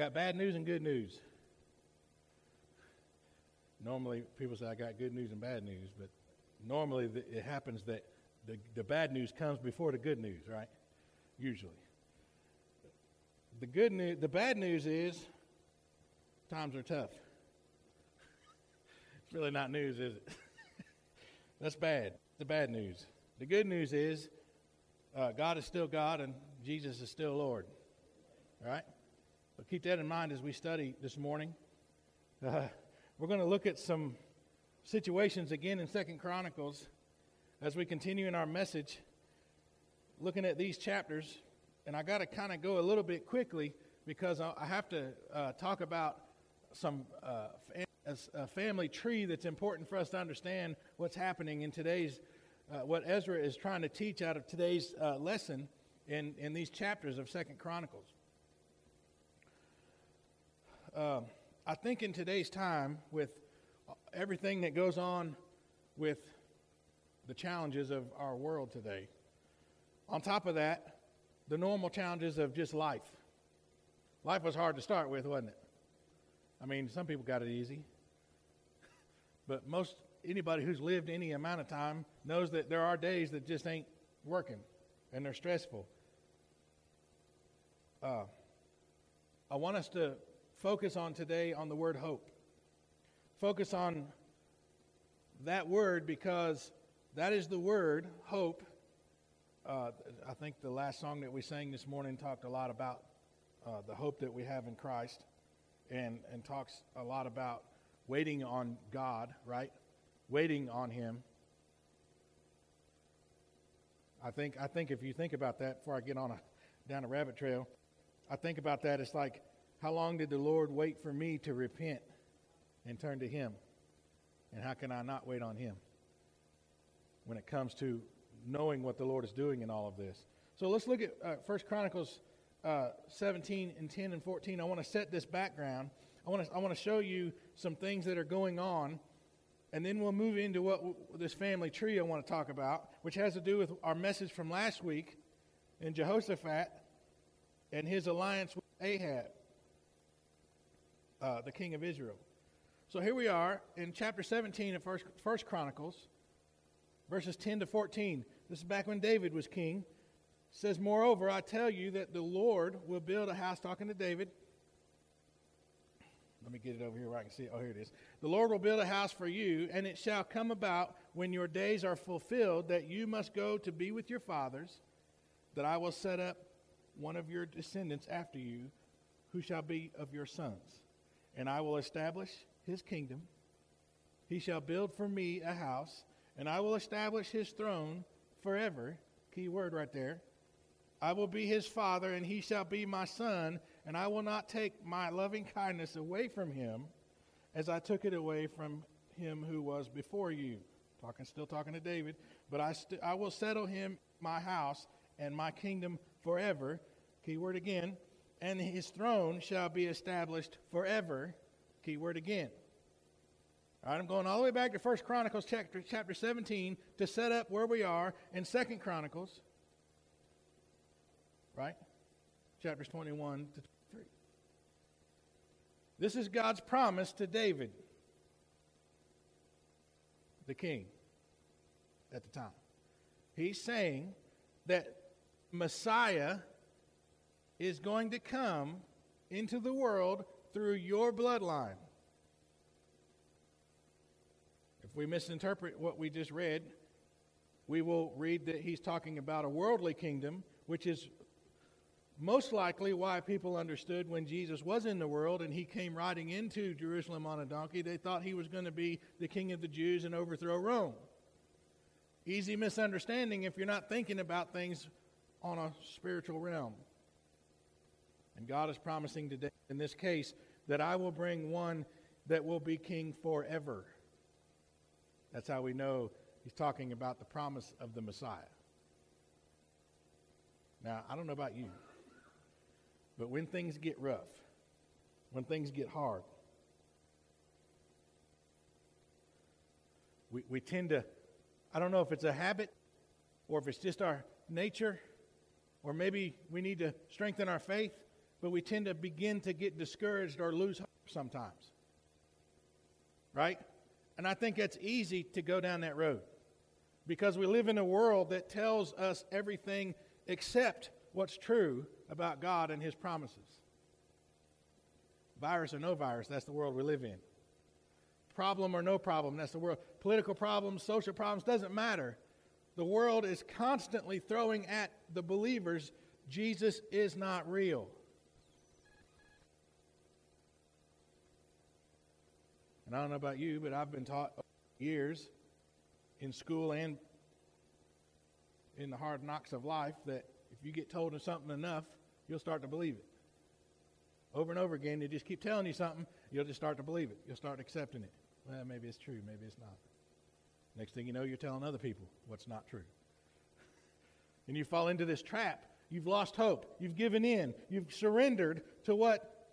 got bad news and good news. Normally, people say I got good news and bad news, but normally it happens that the, the bad news comes before the good news, right? Usually. The good news, the bad news is times are tough. it's really not news, is it? That's bad. The bad news. The good news is uh, God is still God and Jesus is still Lord. All right? But keep that in mind as we study this morning. Uh, we're going to look at some situations again in Second Chronicles as we continue in our message, looking at these chapters. And I got to kind of go a little bit quickly because I have to uh, talk about some uh, a family tree that's important for us to understand what's happening in today's uh, what Ezra is trying to teach out of today's uh, lesson in, in these chapters of Second Chronicles. Uh, I think in today's time, with everything that goes on with the challenges of our world today, on top of that, the normal challenges of just life. Life was hard to start with, wasn't it? I mean, some people got it easy, but most anybody who's lived any amount of time knows that there are days that just ain't working and they're stressful. Uh, I want us to focus on today on the word hope. Focus on that word because that is the word, hope. Uh, I think the last song that we sang this morning talked a lot about uh, the hope that we have in Christ and, and talks a lot about waiting on God, right? waiting on him. I think, I think if you think about that before I get on a, down a rabbit trail, I think about that. It's like, how long did the Lord wait for me to repent and turn to Him? And how can I not wait on Him when it comes to knowing what the Lord is doing in all of this? So let's look at uh, 1 Chronicles uh, 17 and 10 and 14. I want to set this background. I want to I want to show you some things that are going on and then we'll move into what this family tree I want to talk about, which has to do with our message from last week in Jehoshaphat and his alliance with Ahab, uh, the king of Israel. So here we are in chapter 17 of First, First Chronicles, verses 10 to 14. This is back when David was king. It says, Moreover, I tell you that the Lord will build a house, talking to David, let me get it over here where I can see it. Oh, here it is. The Lord will build a house for you, and it shall come about when your days are fulfilled that you must go to be with your fathers, that I will set up one of your descendants after you, who shall be of your sons. And I will establish his kingdom. He shall build for me a house, and I will establish his throne forever. Key word right there. I will be his father, and he shall be my son and I will not take my loving kindness away from him as I took it away from him who was before you. Talking, still talking to David, but I, st- I will settle him my house and my kingdom forever. Key word again. And his throne shall be established forever. Keyword again. All right, I'm going all the way back to First Chronicles chapter, chapter 17 to set up where we are in Second Chronicles. Right? Chapters 21 to this is God's promise to David, the king at the time. He's saying that Messiah is going to come into the world through your bloodline. If we misinterpret what we just read, we will read that he's talking about a worldly kingdom, which is most likely why people understood when Jesus was in the world and he came riding into Jerusalem on a donkey, they thought he was going to be the king of the Jews and overthrow Rome. Easy misunderstanding if you're not thinking about things on a spiritual realm. And God is promising today, in this case, that I will bring one that will be king forever. That's how we know he's talking about the promise of the Messiah. Now, I don't know about you. But when things get rough, when things get hard, we, we tend to, I don't know if it's a habit or if it's just our nature, or maybe we need to strengthen our faith, but we tend to begin to get discouraged or lose hope sometimes. Right? And I think it's easy to go down that road because we live in a world that tells us everything except what's true about God and His promises. Virus or no virus, that's the world we live in. Problem or no problem, that's the world. Political problems, social problems, doesn't matter. The world is constantly throwing at the believers Jesus is not real. And I don't know about you, but I've been taught years in school and in the hard knocks of life that if you get told something enough, you'll start to believe it. Over and over again, they just keep telling you something, you'll just start to believe it. You'll start accepting it. Well, maybe it's true, maybe it's not. Next thing you know, you're telling other people what's not true. and you fall into this trap. You've lost hope. You've given in. You've surrendered to what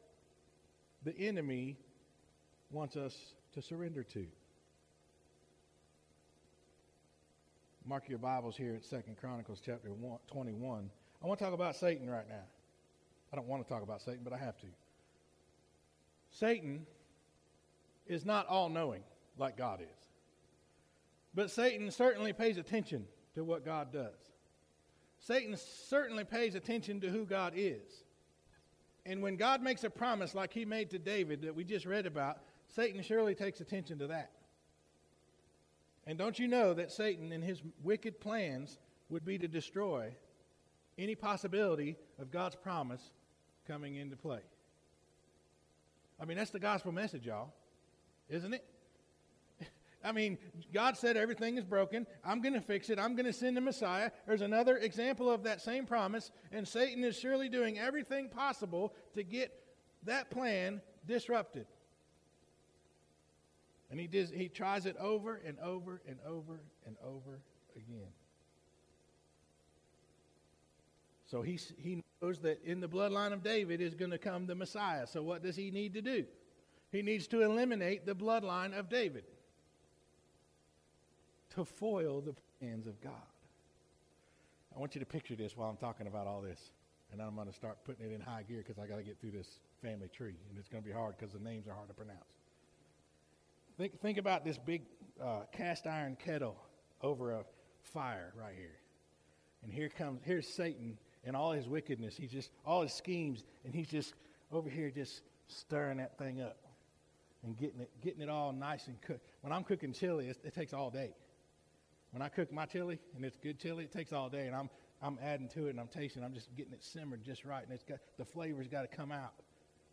the enemy wants us to surrender to. Mark your Bibles here at Second Chronicles chapter 21. I want to talk about Satan right now. I don't want to talk about Satan, but I have to. Satan is not all knowing like God is. But Satan certainly pays attention to what God does. Satan certainly pays attention to who God is. And when God makes a promise like he made to David that we just read about, Satan surely takes attention to that. And don't you know that Satan and his wicked plans would be to destroy any possibility of God's promise coming into play? I mean, that's the gospel message, y'all, isn't it? I mean, God said everything is broken. I'm going to fix it. I'm going to send the Messiah. There's another example of that same promise, and Satan is surely doing everything possible to get that plan disrupted. And he, does, he tries it over and over and over and over again. So he, he knows that in the bloodline of David is going to come the Messiah. So what does he need to do? He needs to eliminate the bloodline of David to foil the plans of God. I want you to picture this while I'm talking about all this. And I'm going to start putting it in high gear because I got to get through this family tree. And it's going to be hard because the names are hard to pronounce. Think, think about this big uh, cast iron kettle over a fire right here. And here comes, here's Satan and all his wickedness. He's just, all his schemes, and he's just over here just stirring that thing up and getting it, getting it all nice and cooked. When I'm cooking chili, it, it takes all day. When I cook my chili, and it's good chili, it takes all day, and I'm, I'm adding to it, and I'm tasting, I'm just getting it simmered just right, and it's got, the flavor's got to come out.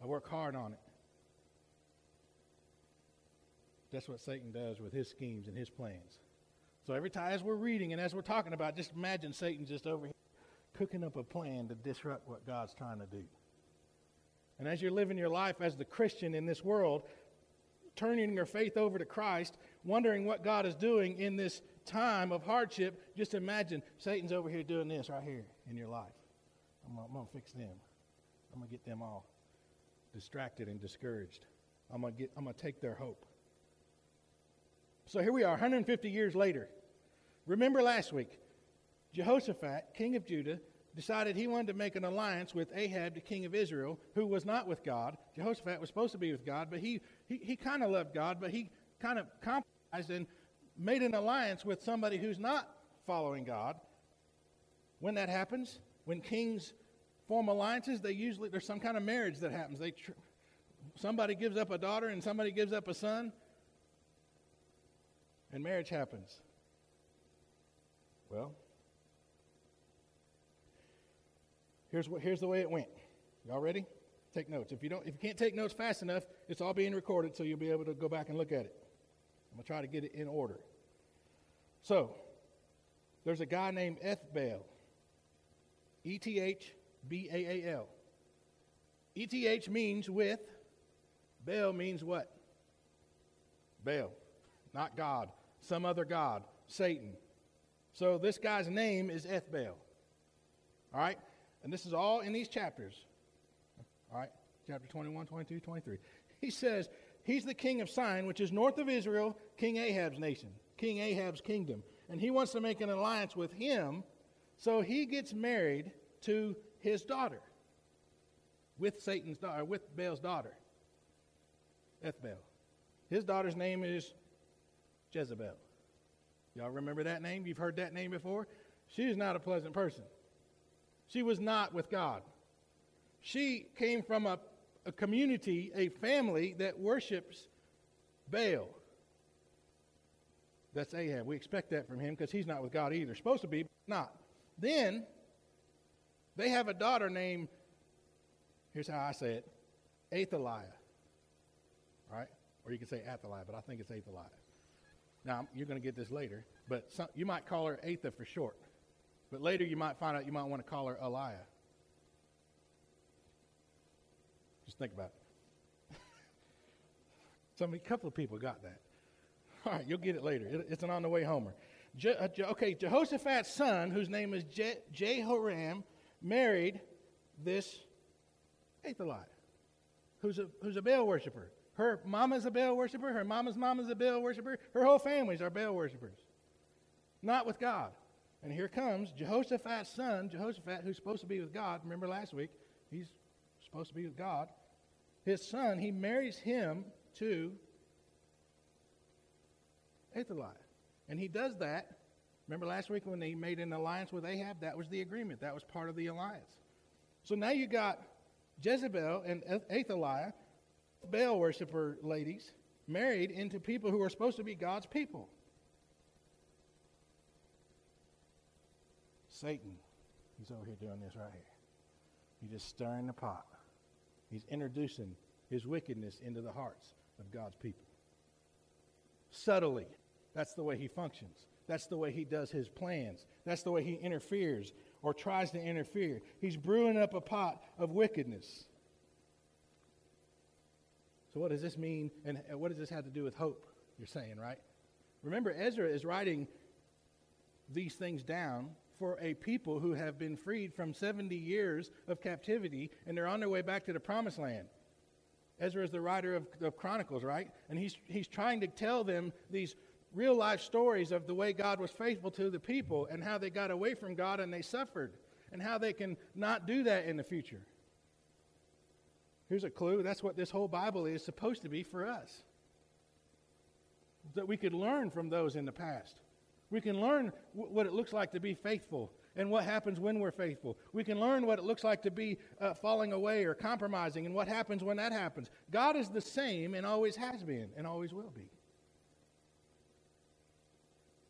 I work hard on it. That's what Satan does with his schemes and his plans. So every time, as we're reading and as we're talking about, just imagine Satan just over here cooking up a plan to disrupt what God's trying to do. And as you're living your life as the Christian in this world, turning your faith over to Christ, wondering what God is doing in this time of hardship, just imagine Satan's over here doing this right here in your life. I'm going to fix them. I'm going to get them all distracted and discouraged. I'm going to take their hope. So here we are, 150 years later. Remember last week, Jehoshaphat, king of Judah, decided he wanted to make an alliance with Ahab, the king of Israel, who was not with God. Jehoshaphat was supposed to be with God, but he, he, he kind of loved God, but he kind of compromised and made an alliance with somebody who's not following God. When that happens, when kings form alliances, they usually, there's some kind of marriage that happens. They tr- somebody gives up a daughter and somebody gives up a son and marriage happens. Well, here's what here's the way it went. Y'all ready? Take notes. If you don't if you can't take notes fast enough, it's all being recorded so you'll be able to go back and look at it. I'm going to try to get it in order. So, there's a guy named Ethbaal. E T H B A A L. E T H means with. Baal means what? Baal, not God some other god, Satan. So this guy's name is Ethbaal. All right? And this is all in these chapters. All right? Chapter 21, 22, 23. He says, He's the king of Syene, which is north of Israel, King Ahab's nation, King Ahab's kingdom. And he wants to make an alliance with him, so he gets married to his daughter. with Satan's daughter, with Baal's daughter, Ethbaal. His daughter's name is Jezebel. Y'all remember that name? You've heard that name before? She is not a pleasant person. She was not with God. She came from a, a community, a family that worships Baal. That's Ahab. We expect that from him because he's not with God either. Supposed to be, but not. Then they have a daughter named, here's how I say it, Athaliah. Right? Or you can say Athaliah, but I think it's Athaliah. Now, you're going to get this later, but some, you might call her Atha for short. But later you might find out you might want to call her Eliah. Just think about it. Some, a couple of people got that. All right, you'll get it later. It, it's an on the way homer. Je, uh, Je, okay, Jehoshaphat's son, whose name is Je, Jehoram, married this Athaliah, who's a, who's a Baal worshiper. Her mama's a Baal worshiper. Her mama's mama's a Baal worshiper. Her whole family's are Baal worshippers. Not with God. And here comes Jehoshaphat's son, Jehoshaphat, who's supposed to be with God. Remember last week? He's supposed to be with God. His son, he marries him to Athaliah. And he does that. Remember last week when they made an alliance with Ahab? That was the agreement. That was part of the alliance. So now you got Jezebel and Athaliah, Baal worshiper ladies, married into people who are supposed to be God's people. Satan, he's over here doing this right here. He's just stirring the pot. He's introducing his wickedness into the hearts of God's people. Subtly. That's the way he functions. That's the way he does his plans. That's the way he interferes or tries to interfere. He's brewing up a pot of wickedness. So, what does this mean? And what does this have to do with hope? You're saying, right? Remember, Ezra is writing these things down for a people who have been freed from 70 years of captivity and they're on their way back to the promised land. Ezra is the writer of, of Chronicles, right? And he's, he's trying to tell them these real life stories of the way God was faithful to the people and how they got away from God and they suffered and how they can not do that in the future. Here's a clue that's what this whole Bible is supposed to be for us. That we could learn from those in the past. We can learn w- what it looks like to be faithful and what happens when we're faithful. We can learn what it looks like to be uh, falling away or compromising and what happens when that happens. God is the same and always has been and always will be.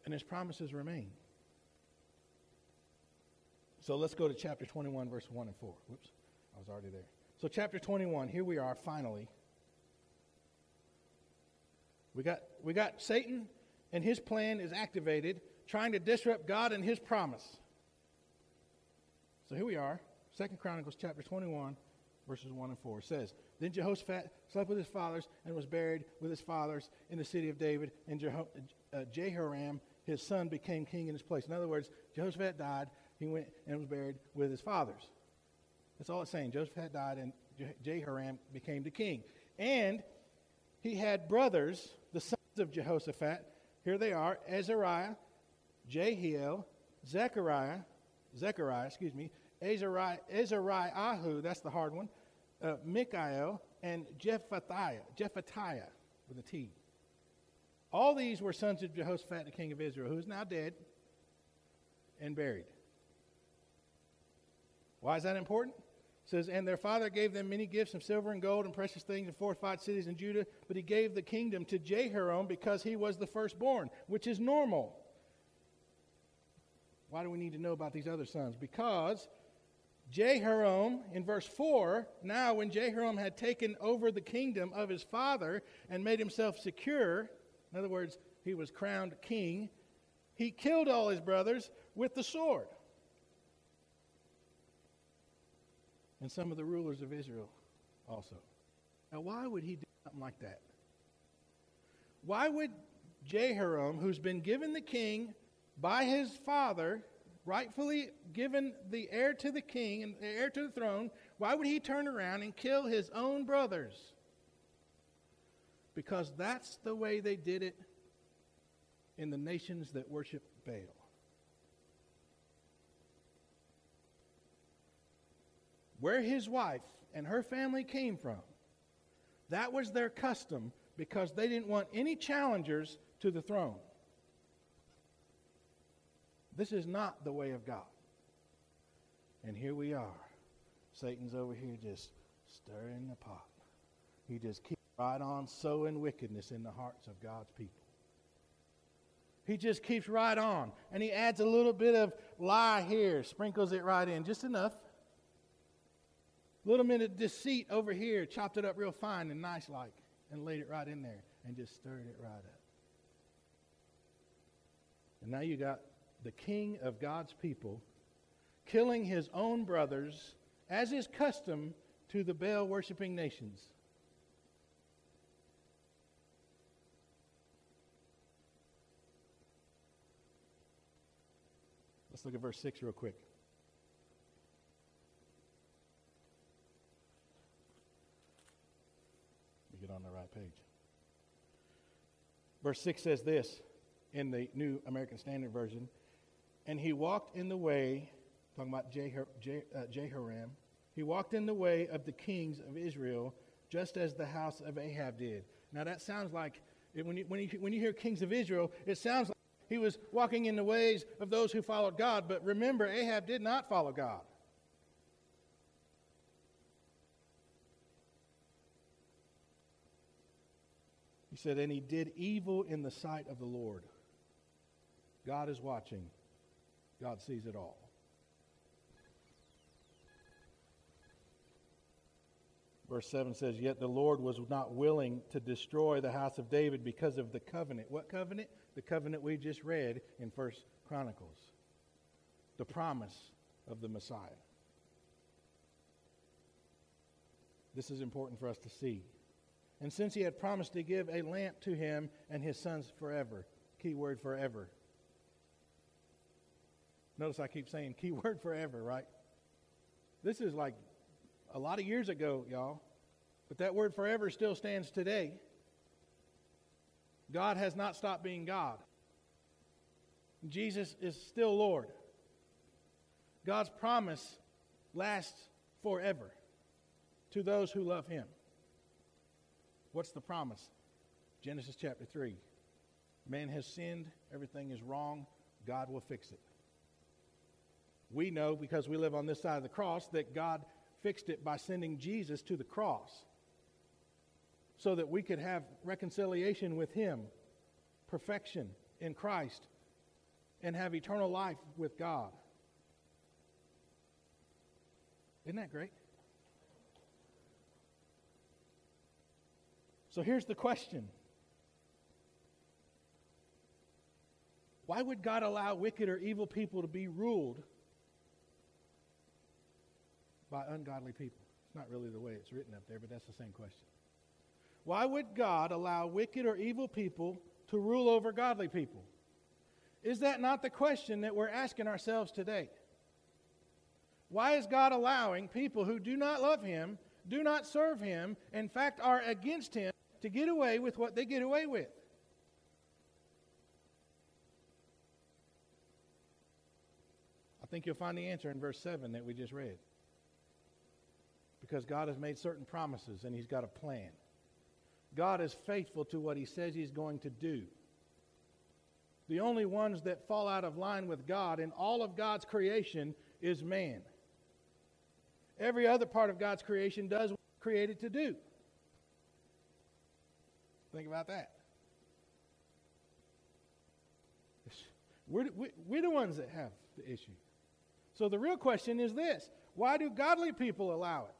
And his promises remain. So let's go to chapter 21, verse 1 and 4. Whoops, I was already there. So, chapter 21, here we are finally. We got, we got Satan and his plan is activated, trying to disrupt God and his promise. So here we are, Second Chronicles chapter 21, verses 1 and 4. Says, Then Jehoshaphat slept with his fathers and was buried with his fathers in the city of David, and Jeho- uh, Jehoram, his son, became king in his place. In other words, Jehoshaphat died, he went and was buried with his fathers. That's all it's saying. Jehoshaphat died, and Jehoram became the king. And he had brothers, the sons of Jehoshaphat, here they are Azariah, Jehiel, Zechariah, Zechariah, excuse me, Azariah, Azariahu, that's the hard one, uh, Michael, and Jephthah, Jephthah with a T. All these were sons of Jehoshaphat, the king of Israel, who is now dead and buried. Why is that important? Says, And their father gave them many gifts of silver and gold and precious things and fortified cities in Judah, but he gave the kingdom to Jehoram because he was the firstborn, which is normal. Why do we need to know about these other sons? Because Jehoram, in verse 4, now when Jehoram had taken over the kingdom of his father and made himself secure, in other words, he was crowned king, he killed all his brothers with the sword. And some of the rulers of Israel also. Now, why would he do something like that? Why would Jehoram, who's been given the king by his father, rightfully given the heir to the king and the heir to the throne, why would he turn around and kill his own brothers? Because that's the way they did it in the nations that worship Baal. Where his wife and her family came from. That was their custom because they didn't want any challengers to the throne. This is not the way of God. And here we are. Satan's over here just stirring the pot. He just keeps right on sowing wickedness in the hearts of God's people. He just keeps right on. And he adds a little bit of lie here, sprinkles it right in, just enough. Little bit of deceit over here, chopped it up real fine and nice like, and laid it right in there and just stirred it right up. And now you got the king of God's people killing his own brothers, as is custom to the Baal worshiping nations. Let's look at verse 6 real quick. Let me get on the right page. Verse 6 says this in the New American Standard Version And he walked in the way, talking about uh, Jehoram, he walked in the way of the kings of Israel, just as the house of Ahab did. Now that sounds like, when you, when you, when you hear kings of Israel, it sounds like he was walking in the ways of those who followed God. But remember, Ahab did not follow God. He said, and he did evil in the sight of the Lord. God is watching, God sees it all. Verse 7 says, Yet the Lord was not willing to destroy the house of David because of the covenant. What covenant? The covenant we just read in First Chronicles. The promise of the Messiah. This is important for us to see. And since he had promised to give a lamp to him and his sons forever, key word forever. Notice I keep saying key word forever, right? This is like a lot of years ago, y'all. But that word forever still stands today. God has not stopped being God. Jesus is still Lord. God's promise lasts forever to those who love Him. What's the promise? Genesis chapter 3. Man has sinned, everything is wrong, God will fix it. We know because we live on this side of the cross that God fixed it by sending Jesus to the cross so that we could have reconciliation with Him, perfection in Christ, and have eternal life with God. Isn't that great? So here's the question Why would God allow wicked or evil people to be ruled by ungodly people. It's not really the way it's written up there, but that's the same question. Why would God allow wicked or evil people to rule over godly people? Is that not the question that we're asking ourselves today? Why is God allowing people who do not love Him, do not serve Him, in fact are against Him, to get away with what they get away with? I think you'll find the answer in verse 7 that we just read because God has made certain promises and He's got a plan. God is faithful to what He says He's going to do. The only ones that fall out of line with God in all of God's creation is man. Every other part of God's creation does what it's created to do. Think about that. We're, we're the ones that have the issue. So the real question is this why do godly people allow it?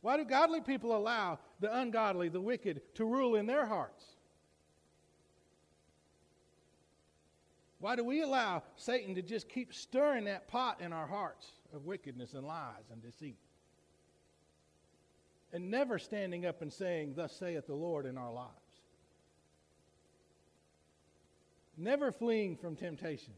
Why do godly people allow the ungodly, the wicked, to rule in their hearts? Why do we allow Satan to just keep stirring that pot in our hearts of wickedness and lies and deceit? And never standing up and saying, Thus saith the Lord in our lives. Never fleeing from temptation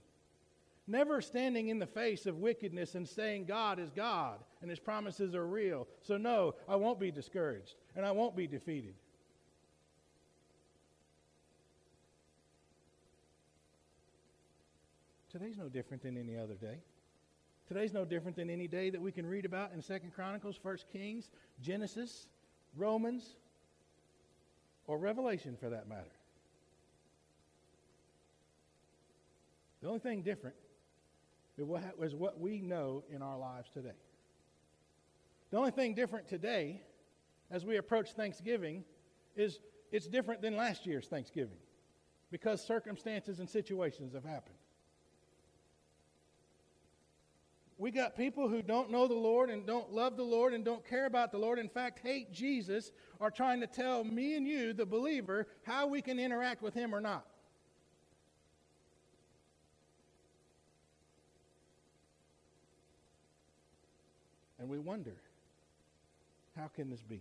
never standing in the face of wickedness and saying God is God and his promises are real. So, no, I won't be discouraged and I won't be defeated. Today's no different than any other day. Today's no different than any day that we can read about in Second Chronicles, First Kings, Genesis, Romans, or Revelation for that matter. The only thing different is what we know in our lives today. The only thing different today, as we approach Thanksgiving, is it's different than last year's Thanksgiving because circumstances and situations have happened. We got people who don't know the Lord and don't love the Lord and don't care about the Lord, in fact, hate Jesus, are trying to tell me and you, the believer, how we can interact with Him or not. And we wonder, how can this be?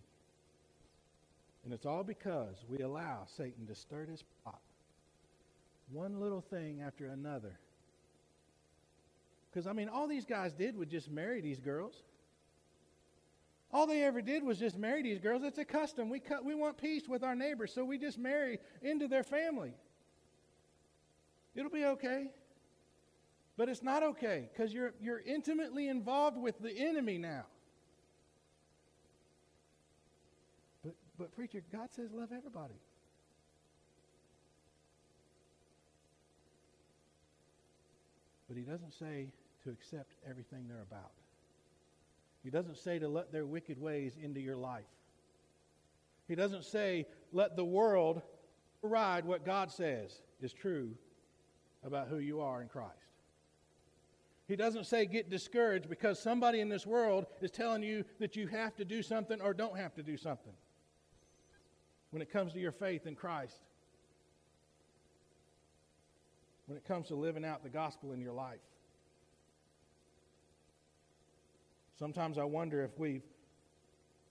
And it's all because we allow Satan to stir his pot. One little thing after another because, I mean, all these guys did was just marry these girls. All they ever did was just marry these girls. It's a custom. We, cut, we want peace with our neighbors, so we just marry into their family. It'll be okay. But it's not okay because you're, you're intimately involved with the enemy now. But, but, preacher, God says love everybody. But he doesn't say to accept everything they're about. He doesn't say to let their wicked ways into your life. He doesn't say, let the world ride what God says is true about who you are in Christ. He doesn't say get discouraged because somebody in this world is telling you that you have to do something or don't have to do something when it comes to your faith in Christ. When it comes to living out the gospel in your life. Sometimes I wonder if we've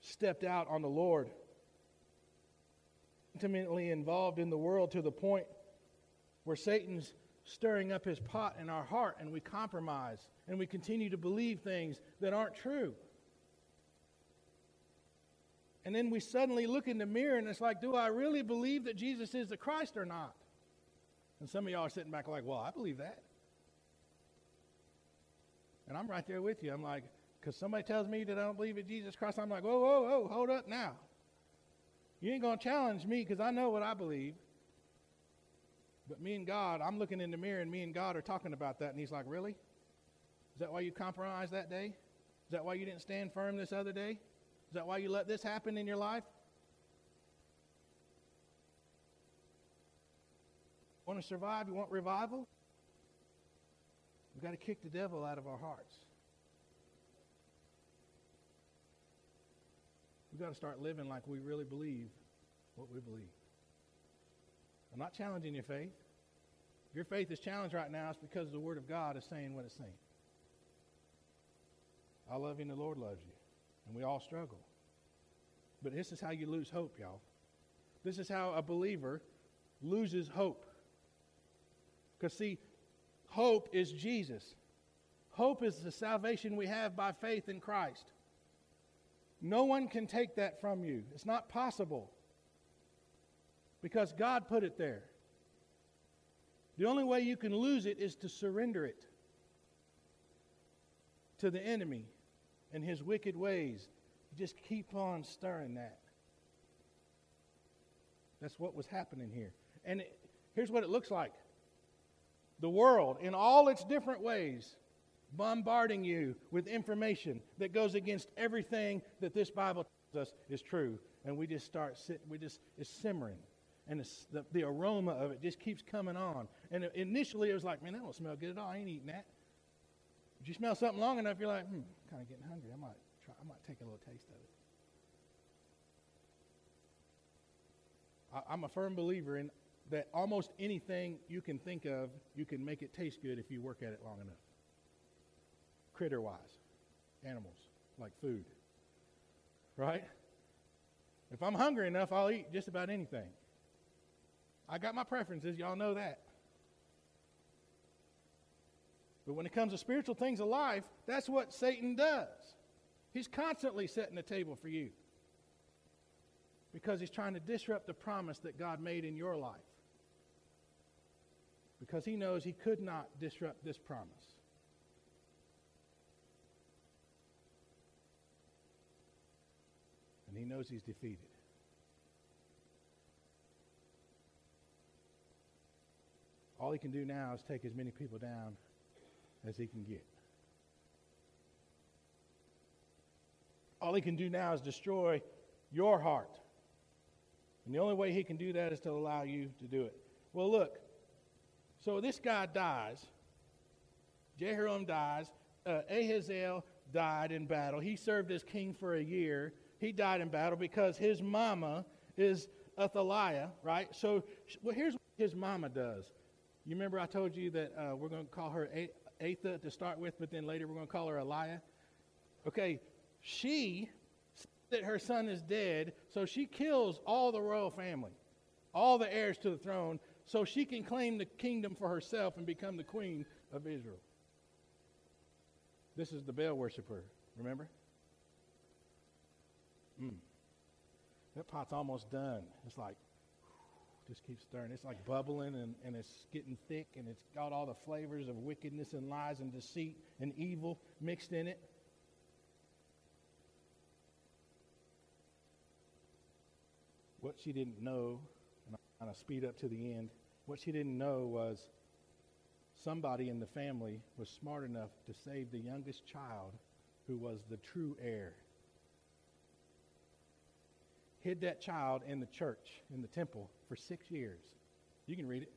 stepped out on the Lord, intimately involved in the world to the point where Satan's stirring up his pot in our heart and we compromise and we continue to believe things that aren't true. And then we suddenly look in the mirror and it's like, do I really believe that Jesus is the Christ or not? And some of y'all are sitting back like, well, I believe that. And I'm right there with you. I'm like, because somebody tells me that I don't believe in Jesus Christ, I'm like, whoa, whoa, whoa, hold up now. You ain't going to challenge me because I know what I believe. But me and God, I'm looking in the mirror and me and God are talking about that. And he's like, really? Is that why you compromised that day? Is that why you didn't stand firm this other day? Is that why you let this happen in your life? Want to survive? You want revival? We've got to kick the devil out of our hearts. We've got to start living like we really believe what we believe. I'm not challenging your faith. If your faith is challenged right now, it's because the Word of God is saying what it's saying. I love you and the Lord loves you. And we all struggle. But this is how you lose hope, y'all. This is how a believer loses hope. Because, see, hope is Jesus. Hope is the salvation we have by faith in Christ. No one can take that from you. It's not possible because God put it there. The only way you can lose it is to surrender it to the enemy and his wicked ways. just keep on stirring that. That's what was happening here. And it, here's what it looks like the world, in all its different ways, bombarding you with information that goes against everything that this Bible tells us is true. And we just start sitting, we just, it's simmering. And it's, the, the aroma of it just keeps coming on. And initially it was like, man, that don't smell good at all. I ain't eating that. If you smell something long enough, you're like, hmm, kind of getting hungry. I might try, I might take a little taste of it. I, I'm a firm believer in that almost anything you can think of, you can make it taste good if you work at it long enough critter wise, animals, like food. Right? If I'm hungry enough, I'll eat just about anything. I got my preferences, y'all know that. But when it comes to spiritual things of life, that's what Satan does. He's constantly setting the table for you because he's trying to disrupt the promise that God made in your life. Because he knows he could not disrupt this promise. And he knows he's defeated. All he can do now is take as many people down as he can get. All he can do now is destroy your heart. And the only way he can do that is to allow you to do it. Well, look. So this guy dies. Jehoram dies. Uh, Ahaziah died in battle. He served as king for a year. He died in battle because his mama is Athaliah, right? So well, here's what his mama does. You remember I told you that uh, we're going to call her Atha to start with, but then later we're going to call her Eliah? Okay, she that her son is dead, so she kills all the royal family, all the heirs to the throne, so she can claim the kingdom for herself and become the queen of Israel. This is the Baal worshiper, remember? Mm. That pot's almost done. It's like, just keeps stirring. It's like bubbling and, and it's getting thick and it's got all the flavors of wickedness and lies and deceit and evil mixed in it. What she didn't know, and I'm going to speed up to the end, what she didn't know was somebody in the family was smart enough to save the youngest child who was the true heir hid that child in the church, in the temple, for six years. You can read it.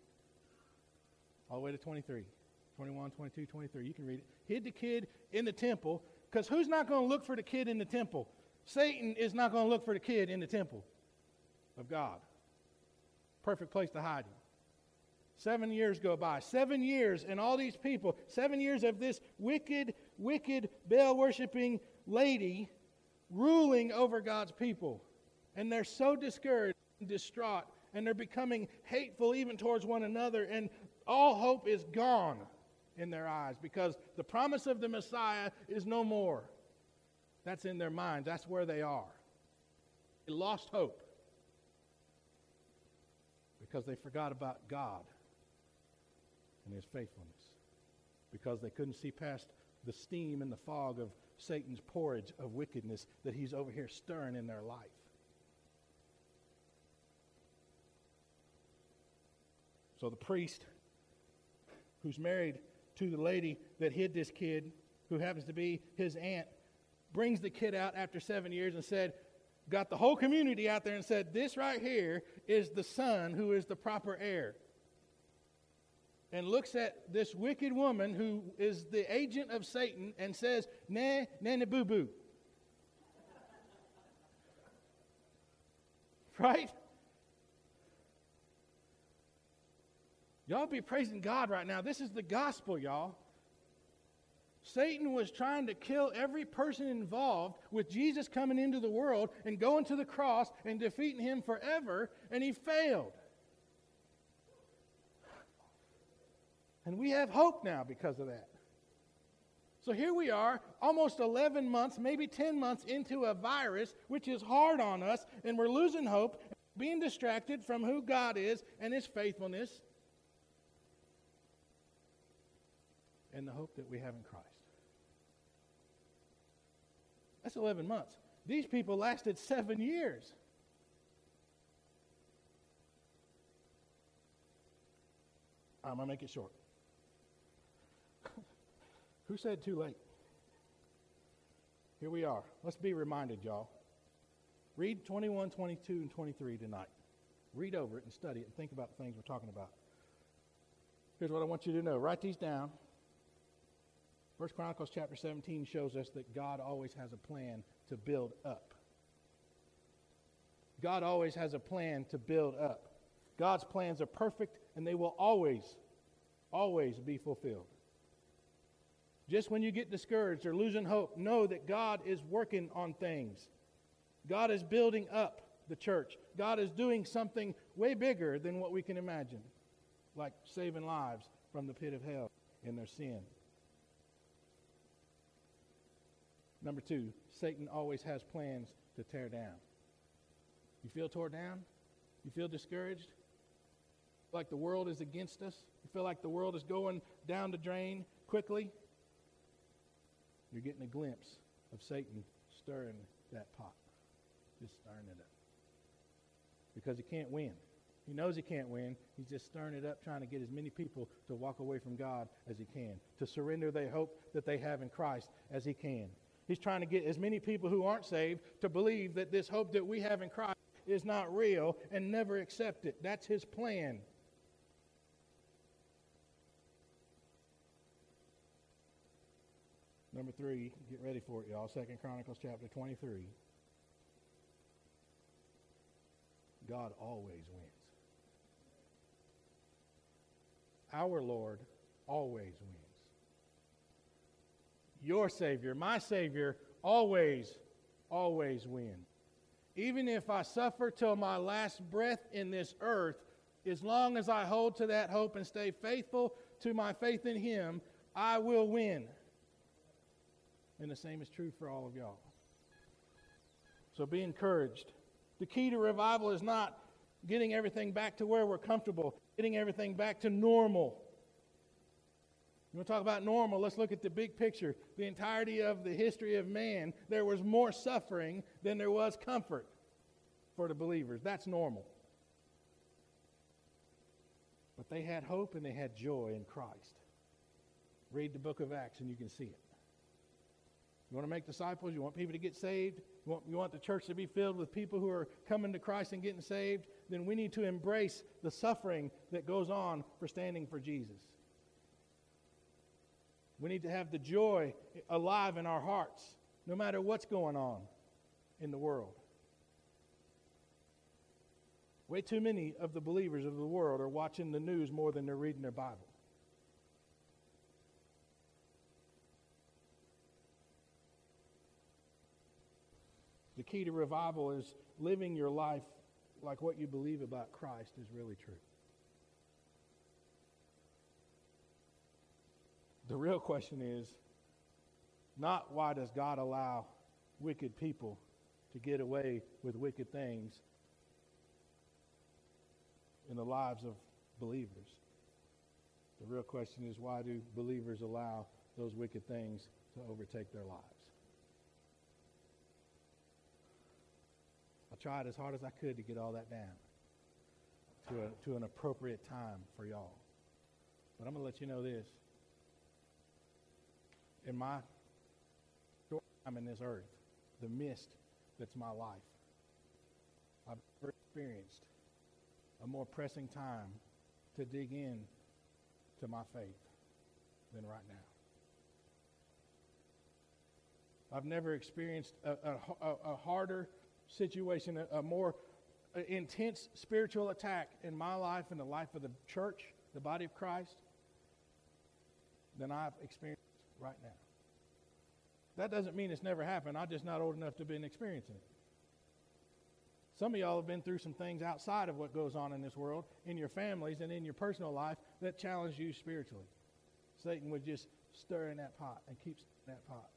All the way to 23, 21, 22, 23. You can read it. Hid the kid in the temple, because who's not going to look for the kid in the temple? Satan is not going to look for the kid in the temple of God. Perfect place to hide him. Seven years go by. Seven years, and all these people, seven years of this wicked, wicked, Baal worshiping lady ruling over God's people. And they're so discouraged and distraught, and they're becoming hateful even towards one another, and all hope is gone in their eyes because the promise of the Messiah is no more. That's in their minds, that's where they are. They lost hope because they forgot about God and his faithfulness, because they couldn't see past the steam and the fog of Satan's porridge of wickedness that he's over here stirring in their life. So the priest who's married to the lady that hid this kid, who happens to be his aunt, brings the kid out after seven years and said, got the whole community out there and said, This right here is the son who is the proper heir. And looks at this wicked woman who is the agent of Satan and says, Nah, nah, boo boo. right? Y'all be praising God right now. This is the gospel, y'all. Satan was trying to kill every person involved with Jesus coming into the world and going to the cross and defeating him forever, and he failed. And we have hope now because of that. So here we are, almost 11 months, maybe 10 months into a virus, which is hard on us, and we're losing hope, being distracted from who God is and his faithfulness. And the hope that we have in Christ. That's 11 months. These people lasted seven years. I'm going to make it short. Who said too late? Here we are. Let's be reminded, y'all. Read 21, 22, and 23 tonight. Read over it and study it and think about the things we're talking about. Here's what I want you to know. Write these down. First Chronicles chapter 17 shows us that God always has a plan to build up. God always has a plan to build up. God's plans are perfect and they will always, always be fulfilled. Just when you get discouraged or losing hope, know that God is working on things. God is building up the church. God is doing something way bigger than what we can imagine, like saving lives from the pit of hell in their sin. Number two, Satan always has plans to tear down. You feel torn down? You feel discouraged? Like the world is against us? You feel like the world is going down the drain quickly? You're getting a glimpse of Satan stirring that pot. just stirring it up. Because he can't win. He knows he can't win. He's just stirring it up, trying to get as many people to walk away from God as he can, to surrender their hope that they have in Christ as he can. He's trying to get as many people who aren't saved to believe that this hope that we have in Christ is not real and never accept it. That's his plan. Number three, get ready for it, y'all. Second Chronicles chapter 23. God always wins. Our Lord always wins. Your Savior, my Savior, always, always wins. Even if I suffer till my last breath in this earth, as long as I hold to that hope and stay faithful to my faith in Him, I will win. And the same is true for all of y'all. So be encouraged. The key to revival is not getting everything back to where we're comfortable, getting everything back to normal. You want to talk about normal? Let's look at the big picture. The entirety of the history of man, there was more suffering than there was comfort for the believers. That's normal. But they had hope and they had joy in Christ. Read the book of Acts and you can see it. You want to make disciples? You want people to get saved? You want, you want the church to be filled with people who are coming to Christ and getting saved? Then we need to embrace the suffering that goes on for standing for Jesus. We need to have the joy alive in our hearts, no matter what's going on in the world. Way too many of the believers of the world are watching the news more than they're reading their Bible. The key to revival is living your life like what you believe about Christ is really true. The real question is not why does God allow wicked people to get away with wicked things in the lives of believers. The real question is why do believers allow those wicked things to overtake their lives? I tried as hard as I could to get all that down to, a, to an appropriate time for y'all. But I'm going to let you know this. In my short time in this earth, the mist that's my life, I've never experienced a more pressing time to dig in to my faith than right now. I've never experienced a, a, a harder situation, a, a more intense spiritual attack in my life and the life of the church, the body of Christ, than I've experienced right now. That doesn't mean it's never happened. I'm just not old enough to have been experiencing it. Some of y'all have been through some things outside of what goes on in this world, in your families and in your personal life, that challenge you spiritually. Satan would just stir in that pot and keep stirring that pot.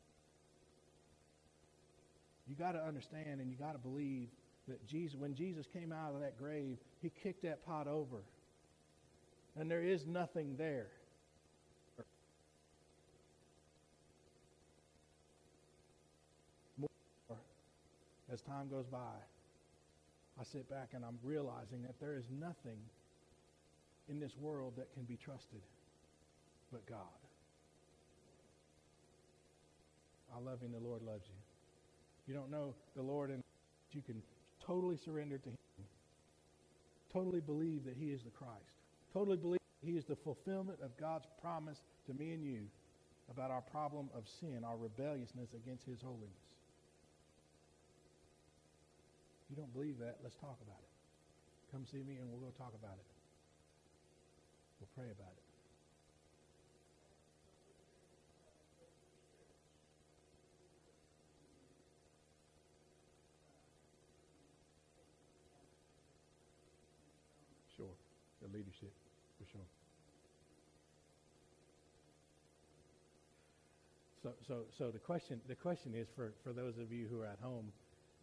You got to understand and you got to believe that Jesus, when Jesus came out of that grave, he kicked that pot over. And there is nothing there. More as time goes by, I sit back and I'm realizing that there is nothing in this world that can be trusted but God. I love him, the Lord loves you you don't know the Lord and you can totally surrender to Him. Totally believe that He is the Christ. Totally believe He is the fulfillment of God's promise to me and you about our problem of sin, our rebelliousness against His holiness. If you don't believe that, let's talk about it. Come see me and we'll go talk about it. We'll pray about it. Sure. The leadership, for sure. So, so, so the question, the question is for, for those of you who are at home,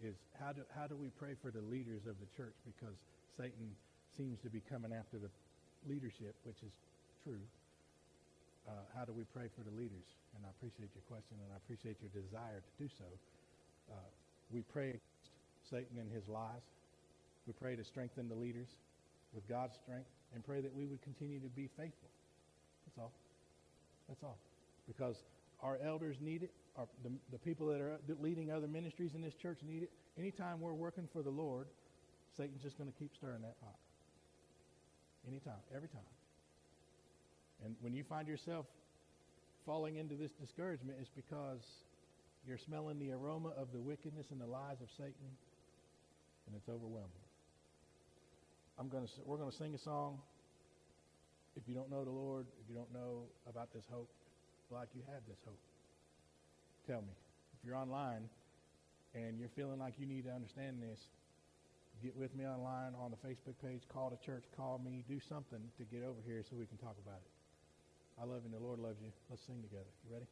is how do, how do we pray for the leaders of the church? Because Satan seems to be coming after the leadership, which is true. Uh, how do we pray for the leaders? And I appreciate your question, and I appreciate your desire to do so. Uh, we pray against Satan and his lies. We pray to strengthen the leaders with God's strength and pray that we would continue to be faithful. That's all. That's all. Because our elders need it. Our, the, the people that are leading other ministries in this church need it. Anytime we're working for the Lord, Satan's just going to keep stirring that pot. Anytime, every time. And when you find yourself falling into this discouragement, it's because you're smelling the aroma of the wickedness and the lies of Satan, and it's overwhelming. I'm going to, we're going to sing a song. If you don't know the Lord, if you don't know about this hope, like you have this hope, tell me. If you're online and you're feeling like you need to understand this, get with me online on the Facebook page, call the church, call me, do something to get over here so we can talk about it. I love you and the Lord loves you. Let's sing together. You ready?